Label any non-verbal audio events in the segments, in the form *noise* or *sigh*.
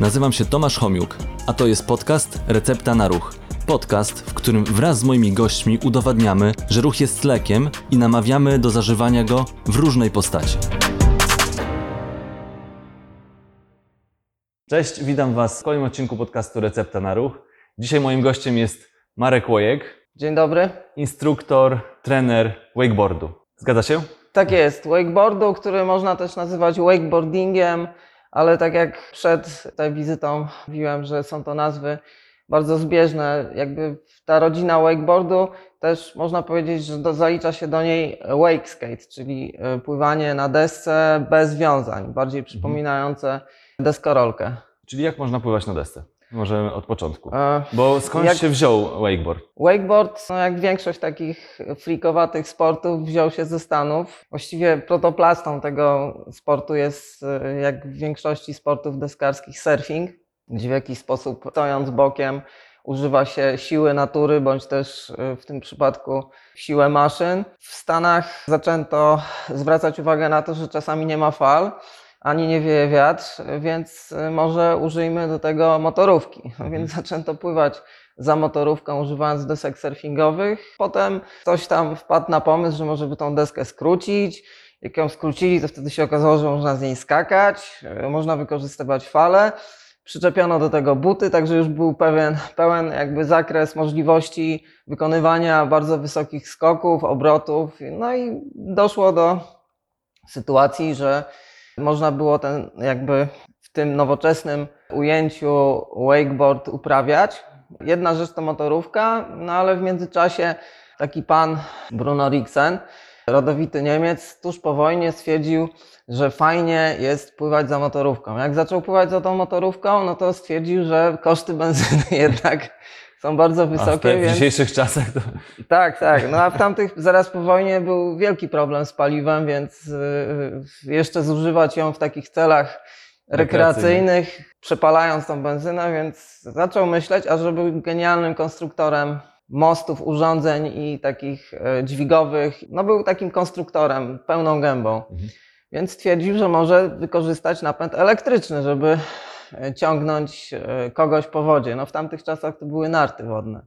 Nazywam się Tomasz Homiuk, a to jest podcast Recepta na Ruch. Podcast, w którym wraz z moimi gośćmi udowadniamy, że ruch jest lekiem i namawiamy do zażywania go w różnej postaci. Cześć, witam Was w kolejnym odcinku podcastu Recepta na Ruch. Dzisiaj moim gościem jest Marek Łojek, Dzień dobry. instruktor, trener wakeboardu. Zgadza się? Tak jest, wakeboardu, który można też nazywać wakeboardingiem, ale tak jak przed tą wizytą mówiłem, że są to nazwy bardzo zbieżne. Jakby ta rodzina wakeboardu też można powiedzieć, że do, zalicza się do niej wake skate, czyli y, pływanie na desce bez wiązań, bardziej przypominające deskorolkę. Czyli jak można pływać na desce? Może od początku. Bo skąd Jak- się wziął wakeboard? Wakeboard, no jak większość takich freakowatych sportów, wziął się ze Stanów. Właściwie protoplastą tego sportu jest, e, jak w większości sportów deskarskich, surfing, gdzie w jakiś sposób stojąc bokiem używa się siły natury, bądź też e, w tym przypadku siłę maszyn. W Stanach zaczęto zwracać uwagę na to, że czasami nie ma fal, ani nie wieje wiatr, więc e, może użyjmy do tego motorówki. No *laughs* więc zaczęto pływać za motorówką, używając desek surfingowych. Potem ktoś tam wpadł na pomysł, że może by tą deskę skrócić. Jak ją skrócili, to wtedy się okazało, że można z niej skakać, e, można wykorzystywać fale. Przyczepiono do tego buty, także już był pewien, pełen jakby zakres możliwości wykonywania bardzo wysokich skoków, obrotów. No i doszło do sytuacji, że można było ten jakby w tym nowoczesnym ujęciu wakeboard uprawiać. Jedna rzecz to motorówka, no ale w międzyczasie taki pan Bruno Riksen, rodowity Niemiec, tuż po wojnie stwierdził, że fajnie jest pływać za motorówką. Jak zaczął pływać za tą motorówką, no to stwierdził, że koszty benzyny *laughs* jednak są bardzo A wysokie, te, w więc... dzisiejszych czasach to... Tak, tak. No a w tamtych, zaraz po wojnie był wielki problem z paliwem, więc y, jeszcze zużywać ją w takich celach rekreacyjnych, przepalając tą benzynę, więc zaczął myśleć, a że był genialnym konstruktorem mostów, urządzeń i takich e, dźwigowych, no był takim konstruktorem pełną gębą. Mhm. Więc stwierdził, że może wykorzystać napęd elektryczny, żeby ciągnąć e, kogoś po wodzie. No w tamtych czasach to były narty wodne.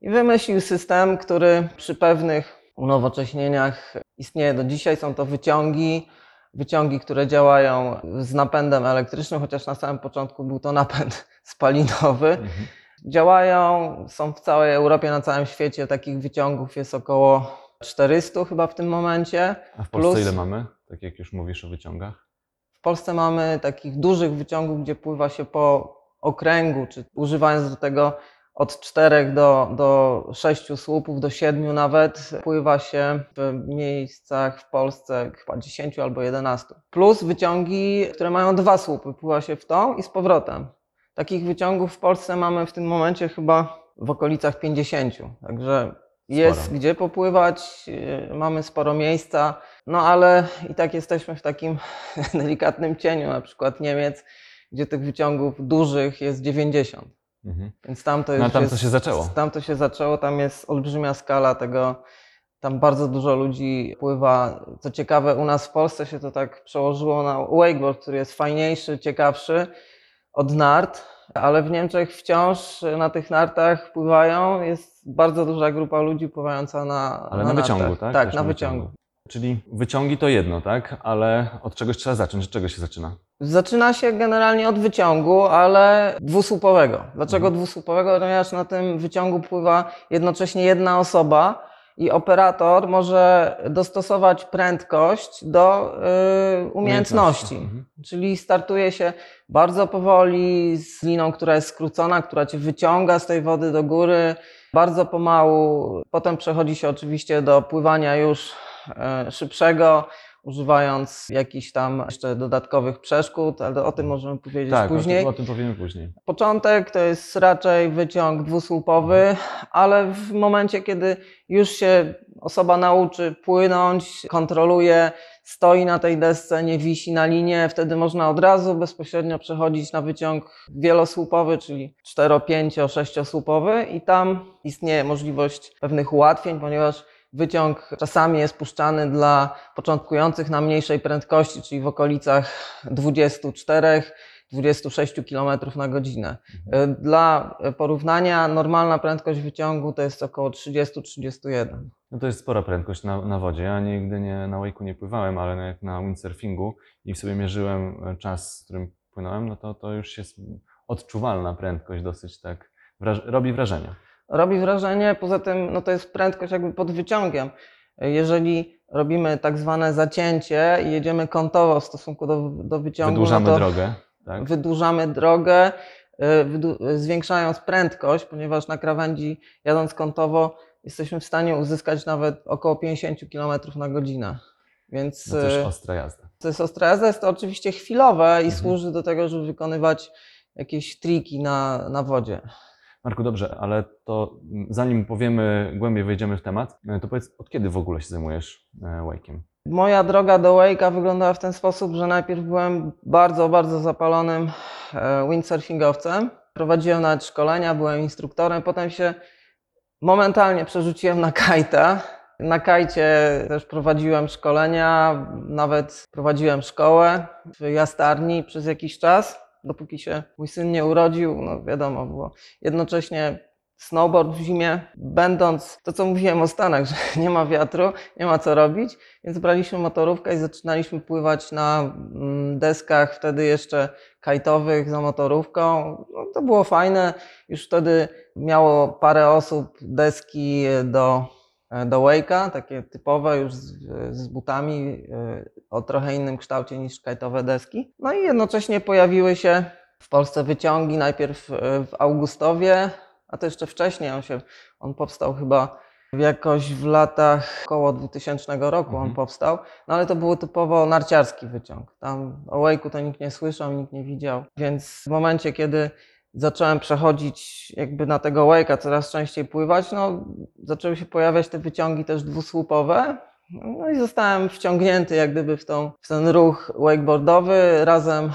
I wymyślił system, który przy pewnych unowocześnieniach istnieje do dzisiaj. Są to wyciągi, wyciągi, które działają z napędem elektrycznym, chociaż na samym początku był to napęd *laughs* spalinowy. Mhm. Działają, są w całej Europie, na całym świecie. Takich wyciągów jest około 400 chyba w tym momencie. A w Polsce Plus- ile mamy? Tak jak już mówisz o wyciągach. W Polsce mamy takich dużych wyciągów, gdzie pływa się po okręgu, czy używając do tego od 4 do, do 6 słupów, do 7 nawet, pływa się w miejscach w Polsce chyba 10 albo 11. Plus wyciągi, które mają dwa słupy, pływa się w tą i z powrotem. Takich wyciągów w Polsce mamy w tym momencie chyba w okolicach 50. Także jest Sporo. gdzie popływać, yy, mamy sporo miejsca. No ale i tak jesteśmy w takim *laughs* delikatnym cieniu, na przykład Niemiec, gdzie tych wyciągów dużych jest 90. Mhm. Więc tam to No już tam jest, to się zaczęło. Tam to się zaczęło, tam jest olbrzymia skala tego. Tam bardzo dużo ludzi pływa. Co ciekawe, u nas w Polsce się to tak przełożyło na wakeboard, który jest fajniejszy, ciekawszy od nart, ale w Niemczech wciąż na tych nartach pływają. Jest bardzo duża grupa ludzi pływająca na Ale na na wyciągu, nartach. tak? Tak, Też na wyciągu. Czyli wyciągi to jedno, tak? Ale od czegoś trzeba zacząć. Od czego się zaczyna? Zaczyna się generalnie od wyciągu, ale dwusłupowego. Dlaczego Mhm. dwusłupowego? Ponieważ na tym wyciągu pływa jednocześnie jedna osoba i operator może dostosować prędkość do y, umiejętności. Mhm. Czyli startuje się bardzo powoli z liną, która jest skrócona, która cię wyciąga z tej wody do góry, bardzo pomału. Potem przechodzi się oczywiście do pływania już szybszego, używając jakichś tam jeszcze dodatkowych przeszkód, ale o tym możemy powiedzieć Tak, później. Tym, o tym powiemy później. Początek to jest raczej wyciąg dwusłupowy, ale w momencie, kiedy już się osoba nauczy płynąć, kontroluje, stoi na tej desce, nie wisi na linie, wtedy można od razu bezpośrednio przechodzić na wyciąg wielosłupowy, czyli 4, 5, 6 słupowy i tam istnieje możliwość pewnych ułatwień, ponieważ wyciąg czasami jest puszczany dla początkujących na mniejszej prędkości, czyli w okolicach 24 26 km na godzinę. E, Dla porównania normalna prędkość wyciągu to jest około 30-31. No to jest spora prędkość na, na wodzie. Ja nigdy nie, na wake'u nie pływałem, ale jak na windsurfingu i sobie mierzyłem e, czas, z którym płynąłem, no to, to już jest odczuwalna prędkość, dosyć tak, wraż robi wrażenie. Robi wrażenie, poza tym no to jest prędkość jakby pod wyciągiem. Jeżeli robimy tak zwane zacięcie i jedziemy kątowo w stosunku do, do wyciągu, Wydłużamy no to drogę, tak? wydłużamy drogę, y, zwiększając prędkość, ponieważ na krawędzi jadąc kątowo jesteśmy w stanie uzyskać nawet około 50 km na godzinę. Więc No też y, ostra jazda. to jest ostra jazda, jest to oczywiście chwilowe i Mhm. służy do tego, żeby wykonywać jakieś triki na, na wodzie. Marku, dobrze, ale to zanim powiemy, głębiej wejdziemy w temat, e, to powiedz, od kiedy w ogóle się zajmujesz e, wake'iem? Moja droga do Wake'a wyglądała w ten sposób, że najpierw byłem bardzo, bardzo zapalonym e, windsurfingowcem. Prowadziłem nawet szkolenia, byłem instruktorem, potem się momentalnie przerzuciłem na kajta. Na kajcie też prowadziłem szkolenia, nawet prowadziłem szkołę w jastarni przez jakiś czas, dopóki się mój syn nie urodził, no wiadomo było. Jednocześnie snowboard w zimie, będąc, to co mówiłem o Stanach, *laughs* że nie ma wiatru, nie ma co robić, więc braliśmy motorówkę i zaczynaliśmy pływać na mm, deskach wtedy jeszcze kajtowych za motorówką. No, to było fajne. Już wtedy miało parę osób deski do, do wake'a, takie typowe już z, z butami e, o trochę innym kształcie niż kajtowe deski. No i jednocześnie pojawiły się w Polsce wyciągi, najpierw e, w Augustowie, a to jeszcze wcześniej on się, on powstał chyba jakoś w latach około 2000 roku on Mhm. powstał, no ale to był typowo narciarski wyciąg. Tam o Wake'u to nikt nie słyszał, nikt nie widział, więc w momencie, kiedy zacząłem przechodzić jakby na tego Wake'a, coraz częściej pływać, no zaczęły się pojawiać te wyciągi też dwusłupowe, no i zostałem wciągnięty jak gdyby w, tą, w ten ruch wakeboardowy. Razem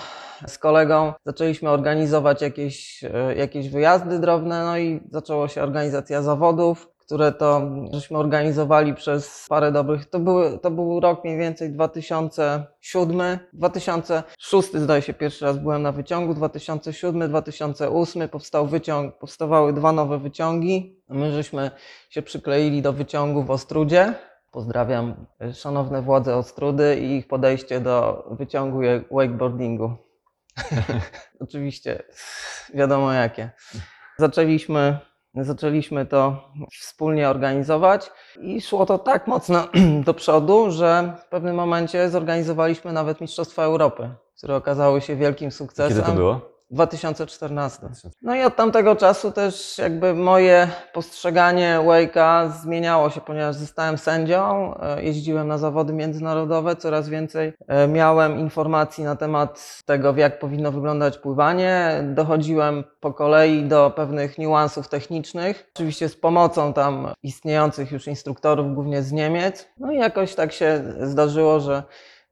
z kolegą zaczęliśmy organizować jakieś, e, jakieś wyjazdy drobne, no i zaczęła się organizacja zawodów, które to żeśmy organizowali przez parę dobrych. To, były, to był rok mniej więcej 2007, 2006 zdaje się pierwszy raz byłem na wyciągu, 2007, 2008 powstał wyciąg, powstawały dwa nowe wyciągi. My żeśmy się przykleili do wyciągu w Ostrudzie. Pozdrawiam e, szanowne władze Ostrudy i ich podejście do wyciągu wakeboardingu. *laughs* Oczywiście, wiadomo jakie. Zaczęliśmy, zaczęliśmy to wspólnie organizować i szło to tak mocno *clears throat* do przodu, że w pewnym momencie zorganizowaliśmy nawet Mistrzostwa Europy, które okazały się wielkim sukcesem. Kiedy to było? 2014. No i od tamtego czasu też jakby moje postrzeganie Wake'a zmieniało się, ponieważ zostałem sędzią, e, jeździłem na zawody międzynarodowe, coraz więcej e, miałem informacji na temat tego, jak powinno wyglądać pływanie. Dochodziłem po kolei do pewnych niuansów technicznych, oczywiście z pomocą tam istniejących już instruktorów, głównie z Niemiec. No i jakoś tak się zdarzyło, że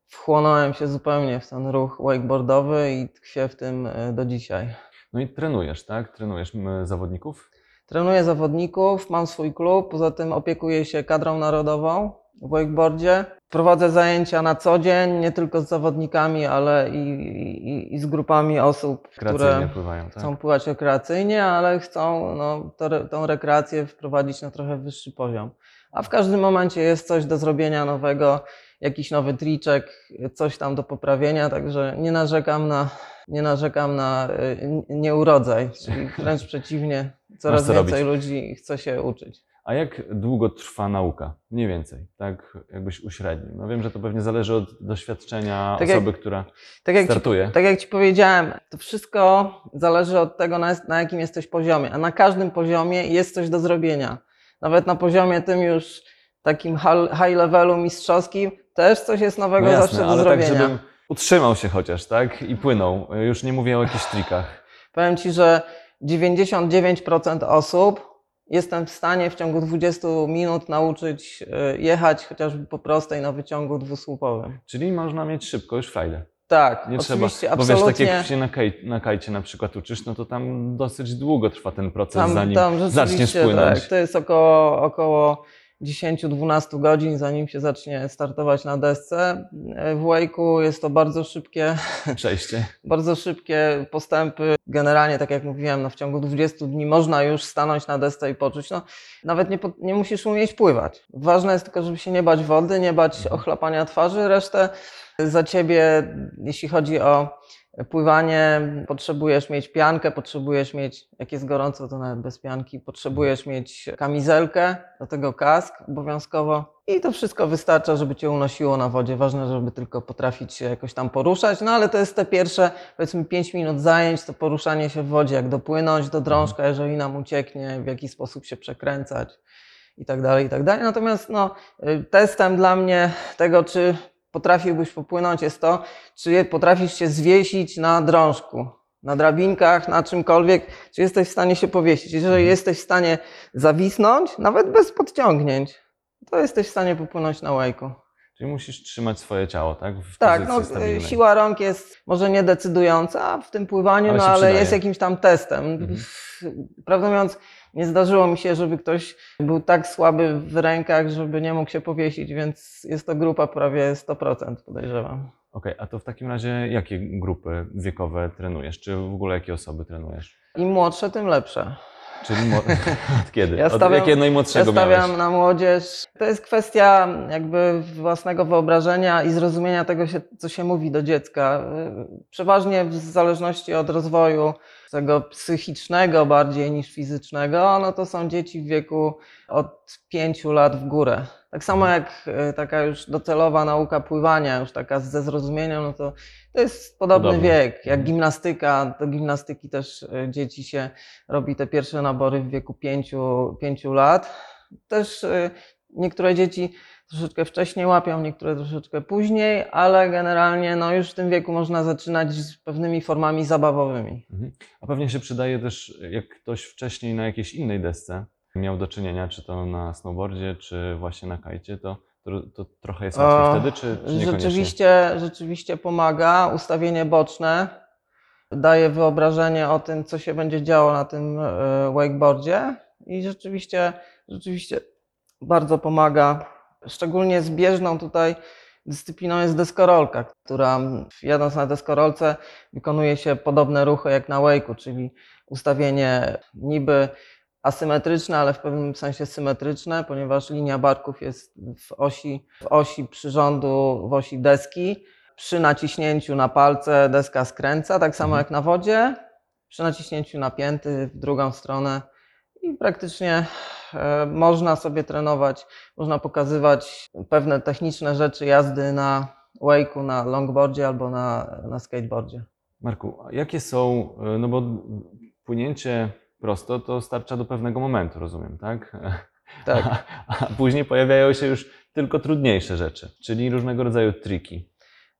wchłonąłem się zupełnie w ten ruch wakeboardowy i tkwię w tym e, do dzisiaj. No i trenujesz, tak? Trenujesz zawodników? Trenuję zawodników, mam swój klub, poza tym opiekuję się kadrą narodową w wakeboardzie. Prowadzę zajęcia na co dzień, nie tylko z zawodnikami, ale i, i, i z grupami osób, które pływają, tak? chcą pływać rekreacyjnie, ale chcą no, to, tą rekreację wprowadzić na trochę wyższy poziom. A w każdym momencie jest coś do zrobienia nowego, jakiś nowy triczek, coś tam do poprawienia, także nie narzekam na, nie narzekam na y, nieurodzaj, czyli *laughs* wręcz przeciwnie, coraz co więcej robić. ludzi chce się uczyć. A jak długo trwa nauka? Mniej więcej, tak jakbyś uśrednił. No wiem, że to pewnie zależy od doświadczenia Tak jak- osoby, która Tak jak, ci, startuje. tak jak Ci powiedziałem, to wszystko zależy od tego, na, na jakim jesteś poziomie, a na każdym poziomie jest coś do zrobienia. Nawet na poziomie tym już takim high levelu mistrzowskim też coś jest nowego No zawsze jasne, do ale tak, zrobienia. żebym utrzymał się chociaż, tak? I płynął. Już nie mówię o jakichś trikach. Powiem Ci, że 99% osób jestem w stanie w ciągu 20 minut nauczyć y, jechać chociażby po prostej na wyciągu dwusłupowym. Czyli można mieć szybko już frajdę. Tak, Nie trzeba, oczywiście, bo absolutnie. wiesz, tak jak się na, kaj, na kajcie na przykład uczysz, no to tam dosyć długo trwa ten proces, Tam, zanim tam zaczniesz płynąć. tak, to jest około, około 10-12 godzin, zanim się zacznie startować na desce. W wake'u jest to bardzo szybkie, Przejście. *laughs* bardzo szybkie postępy. Generalnie, tak jak mówiłem, no w ciągu 20 dni można już stanąć na desce i poczuć. No, nawet nie, nie musisz umieć pływać. Ważne jest tylko, żeby się nie bać wody, nie bać Mhm. ochlapania twarzy. Resztę za ciebie, jeśli chodzi o pływanie, potrzebujesz mieć piankę, potrzebujesz mieć, jak jest gorąco, to nawet bez pianki, potrzebujesz mieć kamizelkę, do tego kask obowiązkowo. I to wszystko wystarcza, żeby cię unosiło na wodzie. Ważne, żeby tylko potrafić się jakoś tam poruszać. No ale to jest te pierwsze, powiedzmy, 5 minut zajęć, to poruszanie się w wodzie, jak dopłynąć do drążka, jeżeli nam ucieknie, w jaki sposób się przekręcać i tak dalej, i tak dalej. Natomiast no, y, testem dla mnie tego, czy potrafiłbyś popłynąć, jest to, czy potrafisz się zwiesić na drążku, na drabinkach, na czymkolwiek, czy jesteś w stanie się powiesić. Jeżeli Mhm. jesteś w stanie zawisnąć, nawet bez podciągnięć, to jesteś w stanie popłynąć na wake'u. Czyli musisz trzymać swoje ciało, tak? W Tak, no, stabilnej. siła rąk jest może nie decydująca w tym pływaniu, Ale no ale przydaje. jest jakimś tam testem. Mhm. Prawdę mówiąc, nie zdarzyło mi się, żeby ktoś był tak słaby w rękach, żeby nie mógł się powiesić, więc jest to grupa prawie 100% podejrzewam. Okej, a to w takim razie jakie grupy wiekowe trenujesz? Czy w ogóle jakie osoby trenujesz? Im młodsze, tym lepsze. Czyli mo- *laughs* od kiedy? Ja od stawiam- jakiego Ja najmłodszego stawiam miałeś? na młodzież. To jest kwestia jakby własnego wyobrażenia i zrozumienia tego, się, co się mówi do dziecka. Przeważnie w zależności od rozwoju tego psychicznego bardziej niż fizycznego, no to są dzieci w wieku od 5 lat w górę. Tak samo jak e, taka już docelowa nauka pływania, już taka ze zrozumieniem, no to to jest podobny Podobnie. wiek. Jak Mhm. gimnastyka, do gimnastyki też e, dzieci się robi te pierwsze nabory w wieku 5, 5 lat. Też y, niektóre dzieci troszeczkę wcześniej łapią, niektóre troszeczkę później, ale generalnie no już w tym wieku można zaczynać z pewnymi formami zabawowymi. Mhm. A pewnie się przydaje też, jak ktoś wcześniej na jakiejś innej desce miał do czynienia, czy to na snowboardzie, czy właśnie na kajcie, to, to, to trochę jest łatwiej O, wtedy, czy, czy? Rzeczywiście, rzeczywiście pomaga. Ustawienie boczne daje wyobrażenie o tym, co się będzie działo na tym e, wakeboardzie i rzeczywiście, rzeczywiście bardzo pomaga. Szczególnie zbieżną tutaj dyscypliną jest deskorolka, która jadąc na deskorolce wykonuje się podobne ruchy jak na wake'u, czyli ustawienie niby asymetryczne, ale w pewnym sensie symetryczne, ponieważ linia barków jest w osi, w osi przyrządu, w osi deski. Przy naciśnięciu na palce deska skręca, tak samo Mhm. jak na wodzie. Przy naciśnięciu na pięty w drugą stronę i praktycznie można sobie trenować, można pokazywać pewne techniczne rzeczy jazdy na wake'u, na longboardzie albo na, na skateboardzie. Marku, jakie są, y, no bo płynięcie prosto to starcza do pewnego momentu, rozumiem, tak? *laughs* Tak. A, a później pojawiają się już tylko trudniejsze rzeczy, czyli różnego rodzaju triki.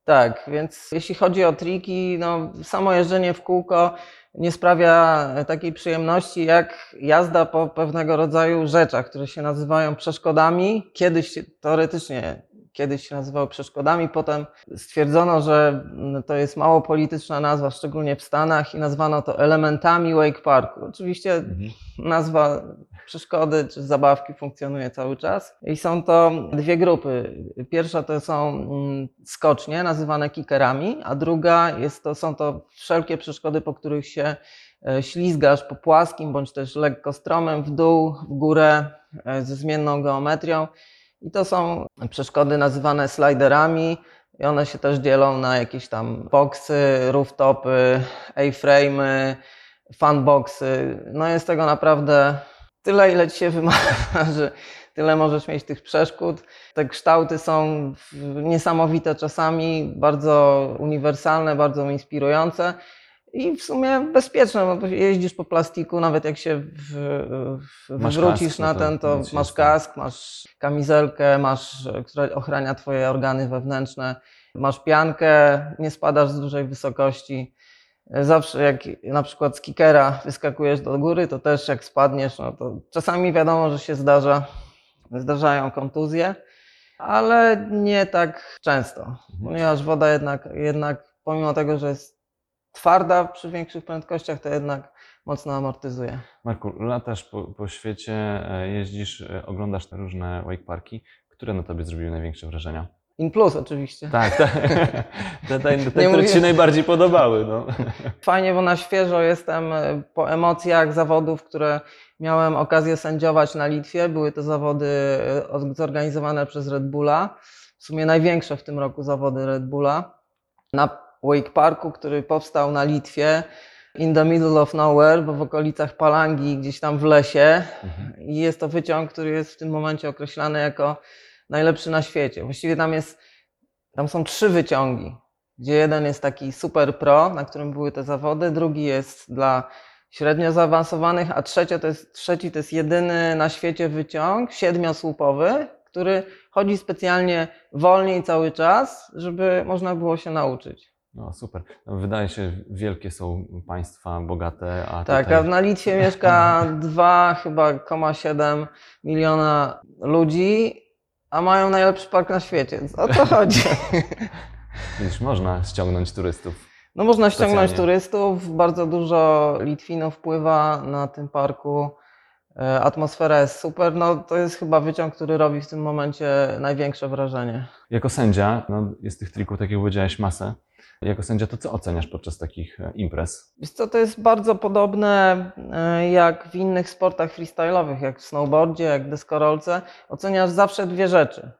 Tak, więc jeśli chodzi o triki, no samo jeżdżenie w kółko nie sprawia takiej przyjemności jak jazda po pewnego rodzaju rzeczach, które się nazywają przeszkodami. Kiedyś teoretycznie kiedyś się nazywały przeszkodami, potem stwierdzono, że to jest mało polityczna nazwa, szczególnie w Stanach i nazwano to elementami wake parku. Oczywiście Mhm. nazwa przeszkody czy zabawki funkcjonuje cały czas. I są to dwie grupy. Pierwsza to są mm, skocznie, nazywane kickerami, a druga jest to, są to wszelkie przeszkody, po których się e, ślizgasz po płaskim bądź też lekko stromem w dół, w górę e, ze zmienną geometrią. I to są przeszkody nazywane sliderami. I one się też dzielą na jakieś tam boxy, rooftopy, A-frame'y, funboxy. No jest tego naprawdę tyle, ile ci się wymarzy. *laughs* Tyle możesz mieć tych przeszkód. Te kształty są niesamowite czasami, bardzo uniwersalne, bardzo inspirujące i w sumie bezpieczne, bo jeździsz po plastiku, nawet jak się w, w, Masz wywrócisz kask, na no to ten, to masz kask, masz kamizelkę, masz, która ochrania twoje organy wewnętrzne, masz piankę, nie spadasz z dużej wysokości. Zawsze jak na przykład z kickera wyskakujesz do góry, to też jak spadniesz, no to czasami wiadomo, że się zdarza, zdarzają kontuzje, ale nie tak często, ponieważ woda jednak, jednak pomimo tego, że jest twarda przy większych prędkościach, to jednak mocno amortyzuje. Marku, latasz po, po świecie, e, jeździsz, e, oglądasz te różne wake parki. Które na tobie zrobiły największe wrażenia? In plus oczywiście. Tak, tak. Te, te, te, które ci mówię- się najbardziej podobały. No. Fajnie, bo na świeżo jestem e, po emocjach zawodów, które miałem okazję sędziować na Litwie. Były to zawody e, zorganizowane przez Red Bulla. W sumie największe w tym roku zawody Red Bulla. Na Wake Parku, który powstał na Litwie, in the middle of nowhere, bo w okolicach Palangi, gdzieś tam w lesie. Mhm. I jest to wyciąg, który jest w tym momencie określany jako najlepszy na świecie. Właściwie tam jest, tam są trzy wyciągi, gdzie jeden jest taki super pro, na którym były te zawody, drugi jest dla średnio zaawansowanych, a trzecia to jest, trzeci to jest jedyny na świecie wyciąg, siedmiosłupowy, który chodzi specjalnie wolniej cały czas, żeby można było się nauczyć. No super. Wydaje się, wielkie są państwa, bogate, a Tak, tutaj... a na Litwie mieszka *laughs* 2 chyba 0,7 miliona ludzi, a mają najlepszy park na świecie. Więc O co chodzi? *laughs* Widzisz, można ściągnąć turystów. No można ściągnąć Specjalnie. turystów, bardzo dużo Litwinów wpływa na tym parku. E, Atmosfera jest super. No, to jest chyba wyciąg, który robi w tym momencie największe wrażenie. Jako sędzia, no, jest tych trików, tak jak powiedziałeś, masę. Jako sędzia, to co oceniasz podczas takich e, imprez? Wiesz co, to jest bardzo podobne e, jak w innych sportach freestyle'owych, jak w snowboardzie, jak w deskorolce. Oceniasz zawsze dwie rzeczy.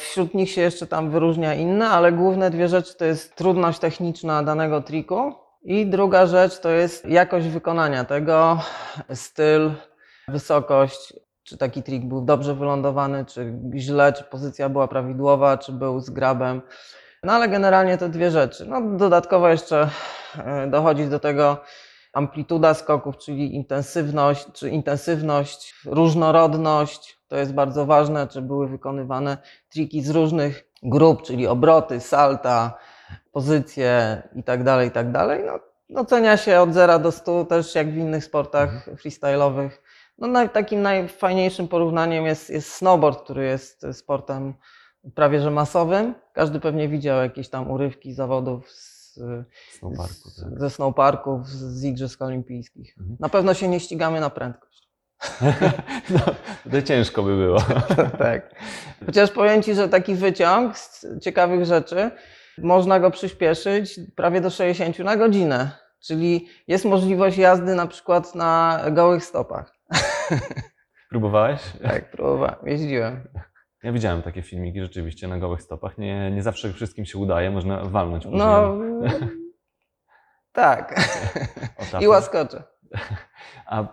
Wśród nich się jeszcze tam wyróżnia inne, ale główne dwie rzeczy to jest trudność techniczna danego triku i druga rzecz to jest jakość wykonania tego, styl, wysokość, czy taki trik był dobrze wylądowany, czy źle, czy pozycja była prawidłowa, czy był z grabem. No ale generalnie to dwie rzeczy. No, dodatkowo jeszcze e, dochodzi do tego amplituda skoków, czyli intensywność, czy intensywność, różnorodność. To jest bardzo ważne, czy były wykonywane triki z różnych grup, czyli obroty, salta, pozycje i tak dalej, i tak dalej. No, ocenia się od 0 do 100 też jak w innych sportach freestyle'owych. No, takim najfajniejszym porównaniem jest, jest snowboard, który jest sportem prawie że masowym. Każdy pewnie widział jakieś tam urywki zawodów z, Snowparku, z, tak. ze snowparków, z, Igrzysk Olimpijskich. Mhm. Na pewno się nie ścigamy na prędkość. *laughs* no, tutaj ciężko by było. *laughs* tak. Chociaż powiem Ci, że taki wyciąg z ciekawych rzeczy, można go przyspieszyć prawie do 60 na godzinę. Czyli jest możliwość jazdy na przykład na gołych stopach. *laughs* Próbowałeś? Tak, próbowałem, jeździłem. Ja widziałem takie filmiki rzeczywiście na gołych stopach. Nie, nie zawsze wszystkim się udaje, można walnąć później No, *laughs* tak. I łaskocze. *laughs* A e,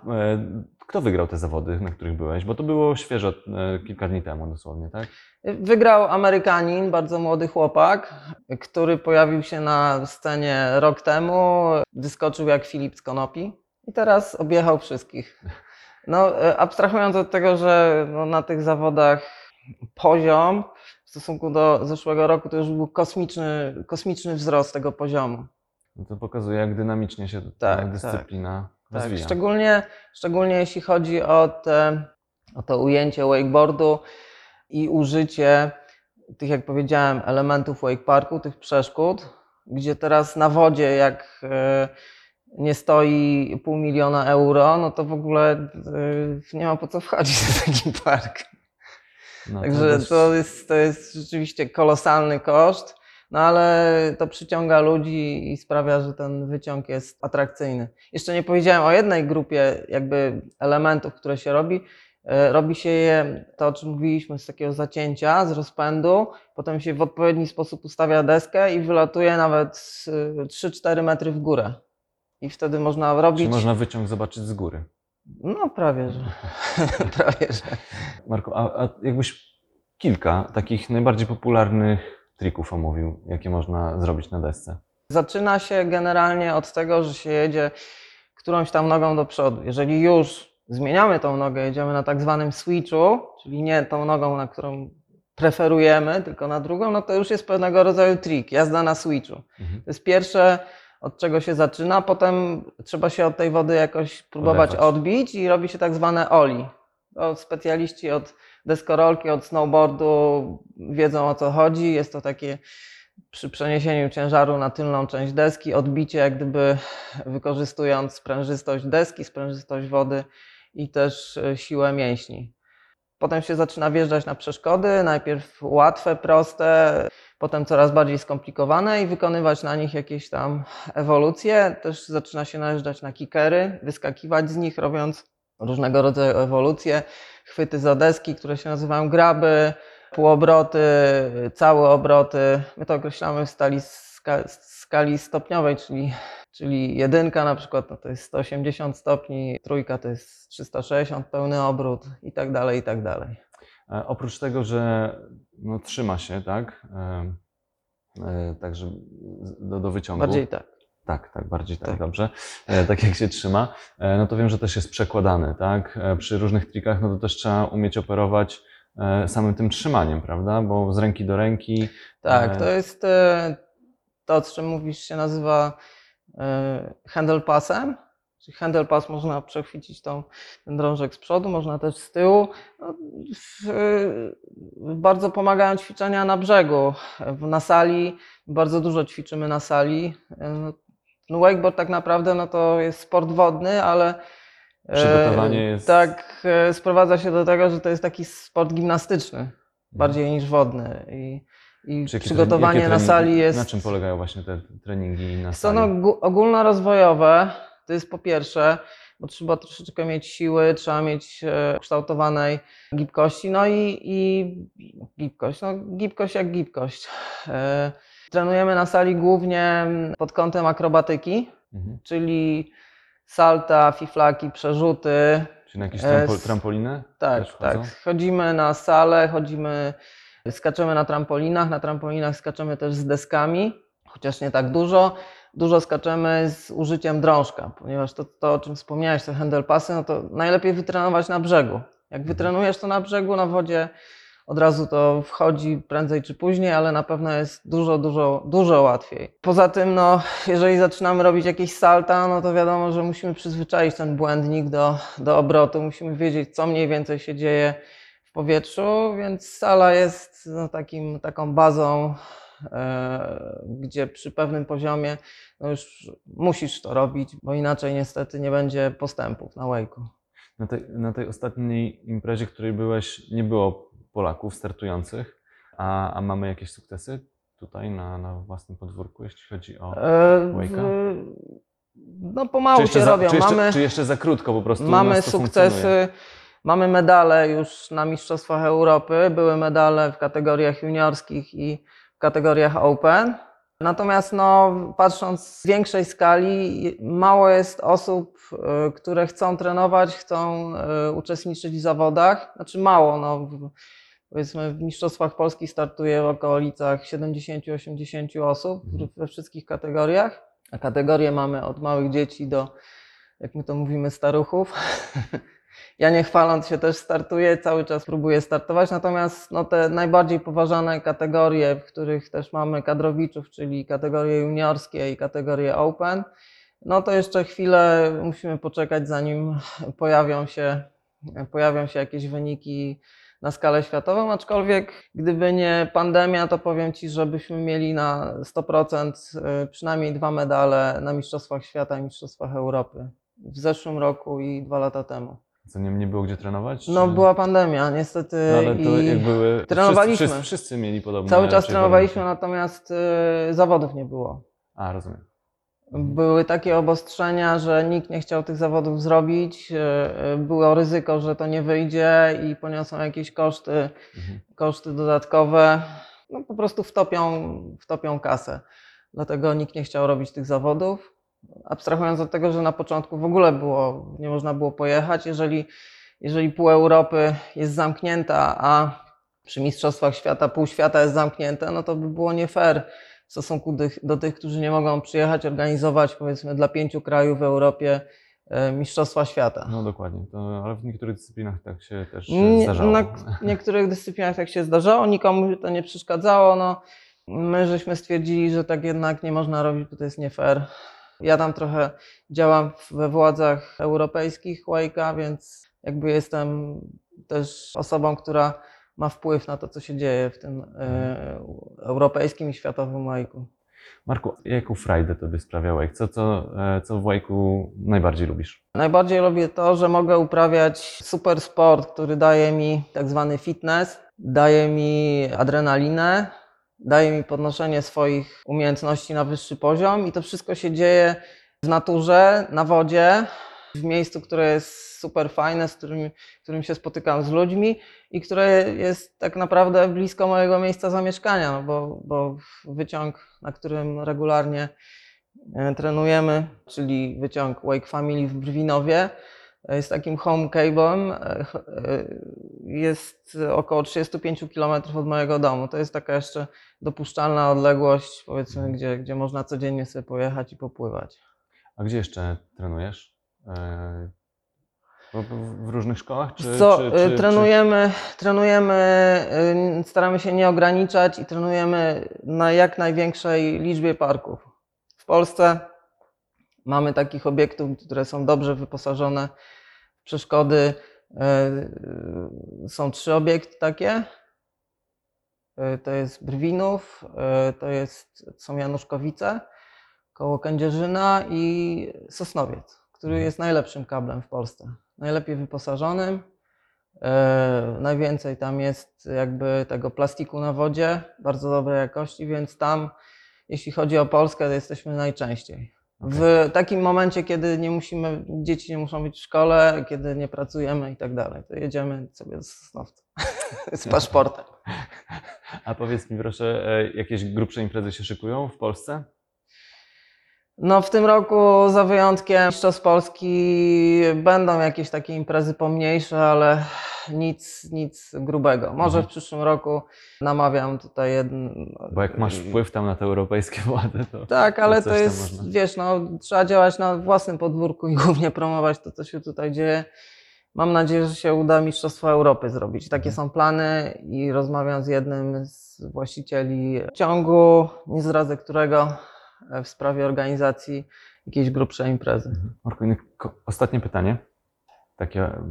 kto wygrał te zawody, na których byłeś? Bo to było świeżo, e, kilka dni temu dosłownie, tak? Wygrał Amerykanin, bardzo młody chłopak, który pojawił się na scenie rok temu. Wyskoczył jak Filip z Konopi i teraz objechał wszystkich. No, e, abstrahując od tego, że no, na tych zawodach poziom w stosunku do zeszłego roku to już był kosmiczny, kosmiczny wzrost tego poziomu. No to pokazuje, jak dynamicznie się ta Tak, dyscyplina Tak, rozwija. szczególnie, szczególnie jeśli chodzi o, te, o to ujęcie wakeboardu i użycie tych, jak powiedziałem, elementów wakeparku, tych przeszkód, gdzie teraz na wodzie, jak e, nie stoi pół miliona euro, no to w ogóle e, nie ma po co wchodzić do taki park. No, Także też- to jest, to jest rzeczywiście kolosalny koszt, no ale to przyciąga ludzi i sprawia, że ten wyciąg jest atrakcyjny. Jeszcze nie powiedziałem o jednej grupie jakby elementów, które się robi. E, Robi się je, to o czym mówiliśmy, z takiego zacięcia, z rozpędu, potem się w odpowiedni sposób ustawia deskę i wylatuje nawet z, y, 3-4 metry w górę. I wtedy można Czyli robić. można wyciąg zobaczyć z góry. No prawie, że. *laughs* prawie, że. Marku, a, a jakbyś kilka takich najbardziej popularnych trików omówił, jakie można zrobić na desce? Zaczyna się generalnie od tego, że się jedzie którąś tam nogą do przodu. Jeżeli już zmieniamy tą nogę, jedziemy na tak zwanym switchu, czyli nie tą nogą, na którą preferujemy, tylko na drugą, no to już jest pewnego rodzaju trik, jazda na switchu. Mhm. To jest pierwsze, od czego się zaczyna, potem trzeba się od tej wody jakoś próbować Oderwać. odbić i robi się tak zwane oli. To specjaliści od deskorolki, od snowboardu wiedzą o co chodzi. Jest to takie przy przeniesieniu ciężaru na tylną część deski, odbicie jak gdyby wykorzystując sprężystość deski, sprężystość wody i też e, siłę mięśni. Potem się zaczyna wjeżdżać na przeszkody, najpierw łatwe, proste, potem coraz bardziej skomplikowane i wykonywać na nich jakieś tam ewolucje. Też zaczyna się najeżdżać na kikery, wyskakiwać z nich, robiąc różnego rodzaju ewolucje, chwyty za deski, które się nazywają graby, półobroty, całe obroty. My to określamy w stali, ska, skali stopniowej, czyli, czyli jedynka na przykład no to jest 180 stopni, trójka to jest 360, pełny obrót i tak dalej, i tak dalej. E, Oprócz tego, że no, trzyma się, tak? E, e, Także do, do wyciągu. Bardziej tak. Tak, tak, bardziej tak, Tak. dobrze. E, tak jak się trzyma. E, no to wiem, że też jest przekładany, tak? E, przy różnych trikach, no to też trzeba umieć operować e, samym tym trzymaniem, prawda? Bo z ręki do ręki. Tak, E, to jest e, to, o czym mówisz, się nazywa handle passem. Czyli handle pass można przechwycić tą, ten drążek z przodu, można też z tyłu. No, w, e, bardzo pomagają ćwiczenia na brzegu. W- Na sali bardzo dużo ćwiczymy na sali. E, no, wakeboard tak naprawdę no to jest sport wodny, ale e, Przygotowanie jest- Tak, e, sprowadza się do tego, że to jest taki sport gimnastyczny bardziej niż wodny. I, i Czy przygotowanie na sali jest. Na czym polegają właśnie te treningi na Są sali? no, gu- ogólnorozwojowe, to jest po pierwsze, bo trzeba troszeczkę mieć siły, trzeba mieć e, kształtowanej gibkości, no i, i gibkość, no gibkość jak gibkość. E, trenujemy na sali głównie pod kątem akrobatyki, Mhm. czyli salta, fiflaki, przerzuty, Czy na jakieś E, trampo, trampolinę? tak, tak. Chodzimy na salę, chodzimy, skaczemy na trampolinach. Na trampolinach skaczemy też z deskami, chociaż nie tak dużo. Dużo skaczemy z użyciem drążka, ponieważ to, to o czym wspomniałeś, te handle passy, no to najlepiej wytrenować na brzegu. Jak wytrenujesz to na brzegu, na wodzie, od razu to wchodzi prędzej czy później, ale na pewno jest dużo, dużo, dużo łatwiej. Poza tym, no, jeżeli zaczynamy robić jakieś salta, no to wiadomo, że musimy przyzwyczaić ten błędnik do, do obrotu, musimy wiedzieć, co mniej więcej się dzieje powietrzu, więc sala jest no, takim, taką bazą, e, gdzie przy pewnym poziomie no już musisz to robić, bo inaczej niestety nie będzie postępów na wake'u. Na tej, na tej ostatniej imprezie, której byłeś, nie było Polaków startujących, a, a mamy jakieś sukcesy tutaj na, na własnym podwórku, jeśli chodzi o. E, Wake'a? w- No pomału się za, robią. czy, jeszcze, mamy czy jeszcze za krótko po prostu? mamy to funkcjonuje? Mamy medale już na Mistrzostwach Europy. Były medale w kategoriach juniorskich i w kategoriach Open. Natomiast no, patrząc z większej skali, mało jest osób, y, które chcą trenować, chcą y, uczestniczyć w zawodach. Znaczy mało, no, w- powiedzmy w Mistrzostwach Polski startuje w okolicach 70-80 osób Mhm. we wszystkich kategoriach. A kategorie mamy od małych dzieci do, jak my to mówimy, staruchów. *laughs* Ja nie chwaląc się też startuję, cały czas próbuję startować, natomiast no, te najbardziej poważane kategorie, w których też mamy kadrowiczów, czyli kategorie juniorskie i kategorie open, no to jeszcze chwilę musimy poczekać, zanim pojawią się, pojawią się jakieś wyniki na skalę światową, aczkolwiek gdyby nie pandemia, to powiem Ci, żebyśmy mieli na 100% y, przynajmniej dwa medale na Mistrzostwach Świata i Mistrzostwach Europy w zeszłym roku i dwa lata temu. Co nie, nie było gdzie trenować? No czy- była pandemia, niestety No, ale to i jak były. trenowaliśmy. Wszyscy, wszyscy, wszyscy mieli podobne. cały czas trenowaliśmy, warunki. natomiast y, zawodów nie było. A, rozumiem. Mhm. Były takie obostrzenia, że nikt nie chciał tych zawodów zrobić. y, y, Było ryzyko, że to nie wyjdzie i poniosą jakieś koszty, Mhm. koszty dodatkowe. No po prostu wtopią, wtopią kasę. Dlatego nikt nie chciał robić tych zawodów. Abstrahując od tego, że na początku w ogóle było, nie można było pojechać, jeżeli, jeżeli pół Europy jest zamknięta, a przy Mistrzostwach Świata pół świata jest zamknięte, no to by było nie fair w stosunku do, do tych, którzy nie mogą przyjechać, organizować powiedzmy dla pięciu krajów w Europie e, Mistrzostwa Świata. No dokładnie. To, ale w niektórych dyscyplinach tak się też e, Nie- zdarzało. Na niektórych dyscyplinach tak się zdarzało, nikomu to nie przeszkadzało. No, my żeśmy stwierdzili, że tak jednak nie można robić, bo to jest nie fair. Ja tam trochę działam we władzach europejskich Wake'a, więc jakby jestem też osobą, która ma wpływ na to, co się dzieje w tym e, europejskim i światowym łajku. Marku, jaką frajdę tobie sprawia wake? Co, co, e, co w wake'u najbardziej lubisz? Najbardziej lubię to, że mogę uprawiać super sport, który daje mi tak zwany fitness, daje mi adrenalinę, daje mi podnoszenie swoich umiejętności na wyższy poziom i to wszystko się dzieje w naturze, na wodzie, w miejscu, które jest super fajne, z którym, którym się spotykam z ludźmi i które jest tak naprawdę blisko mojego miejsca zamieszkania, no bo, bo wyciąg, na którym regularnie e, trenujemy, czyli wyciąg Wake Family w Brwinowie, jest takim home cable'em, e, e, jest około 35 km od mojego domu. To jest taka jeszcze dopuszczalna odległość, powiedzmy, gdzie, gdzie można codziennie sobie pojechać i popływać. A gdzie jeszcze trenujesz? E, w, różnych szkołach? Czy, Co, czy, y, czy, trenujemy, trenujemy, y, staramy się nie ograniczać i trenujemy na jak największej liczbie parków. W Polsce mamy takich obiektów, które są dobrze wyposażone w przeszkody. Y, y, Są trzy obiekty takie. Y, To jest Brwinów, to jest, są Januszkowice koło Kędzierzyna i Sosnowiec, który jest najlepszym kablem w Polsce. Najlepiej wyposażonym. E, najwięcej tam jest jakby tego plastiku na wodzie, bardzo dobrej jakości, więc tam, jeśli chodzi o Polskę, to jesteśmy najczęściej. W takim momencie, kiedy nie musimy, dzieci nie muszą być w szkole, kiedy nie pracujemy i tak dalej, to jedziemy sobie z Sosnowca *laughs* z paszportem. A powiedz mi proszę, e, jakieś grubsze imprezy się szykują w Polsce? No w tym roku za wyjątkiem Mistrzostw Polski będą jakieś takie imprezy pomniejsze, ale nic, nic grubego. Może Mhm. w przyszłym roku namawiam tutaj jedn... Bo jak masz wpływ tam na te europejskie *laughs* władze, to Tak, ale to tam jest, można. wiesz, no trzeba działać na własnym podwórku i *laughs* głównie promować to, co się tutaj dzieje. Mam nadzieję, że się uda Mistrzostwa Europy zrobić. Takie Mhm. są plany i rozmawiam z jednym z właścicieli ciągu, nie zdradzę którego, w sprawie organizacji jakiejś grubszej imprezy. Marku, ostatnie pytanie, takie e,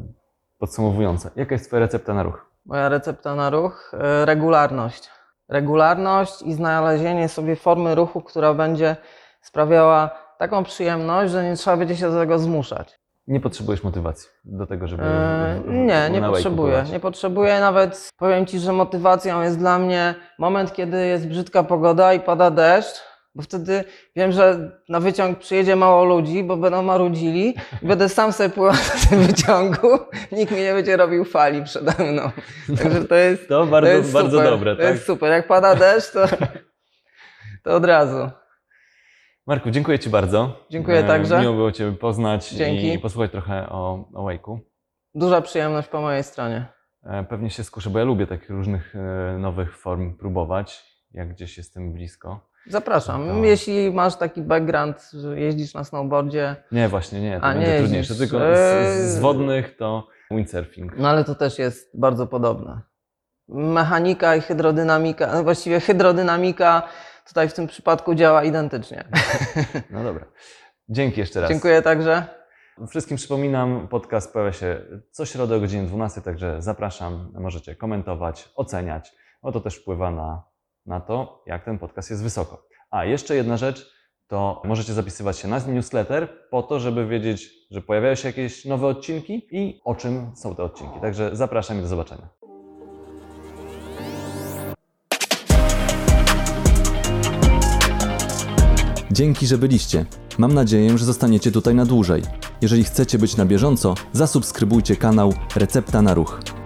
podsumowujące. Jaka jest twoja recepta na ruch? Moja recepta na ruch e, regularność. Regularność i znalezienie sobie formy ruchu, która będzie sprawiała taką przyjemność, że nie trzeba będzie się do tego zmuszać. Nie potrzebujesz motywacji do tego, żeby. E, w- Nie, nie potrzebuję. pływać. Nie potrzebuję nawet. Powiem Ci, że motywacją jest dla mnie moment, kiedy jest brzydka pogoda i pada deszcz, bo wtedy wiem, że na wyciąg przyjedzie mało ludzi, bo będą marudzili i będę sam sobie pływał na tym wyciągu. Nikt mi nie będzie robił fali przede mną. Także to jest. To bardzo, to jest bardzo super. dobre, To tak? jest super. Jak pada deszcz, to, to od razu. Marku, dziękuję Ci bardzo. Dziękuję E, także. Miło było Cię poznać Dzięki. i posłuchać trochę o, o wake'u. Duża przyjemność po mojej stronie. E, Pewnie się skuszę, bo ja lubię takich różnych e, nowych form próbować, jak gdzieś jestem blisko. Zapraszam. To- Jeśli masz taki background, że jeździsz na snowboardzie, Nie, właśnie nie, to A, będzie trudniejsze. Tylko z, z Eee. wodnych to windsurfing. No ale to też jest bardzo podobne. Mechanika i hydrodynamika, no właściwie hydrodynamika tutaj w tym przypadku działa identycznie. *laughs* No dobra. Dzięki jeszcze raz. Dziękuję także. Wszystkim przypominam, podcast pojawia się co środę o godzinie 12, także zapraszam. Możecie komentować, oceniać, bo to też wpływa na, na to, jak ten podcast jest wysoko. A jeszcze jedna rzecz, to możecie zapisywać się na newsletter po to, żeby wiedzieć, że pojawiają się jakieś nowe odcinki i o czym są te odcinki. Także zapraszam i do zobaczenia. Dzięki, że byliście. Mam nadzieję, że zostaniecie tutaj na dłużej. Jeżeli chcecie być na bieżąco, zasubskrybujcie kanał Recepta na Ruch.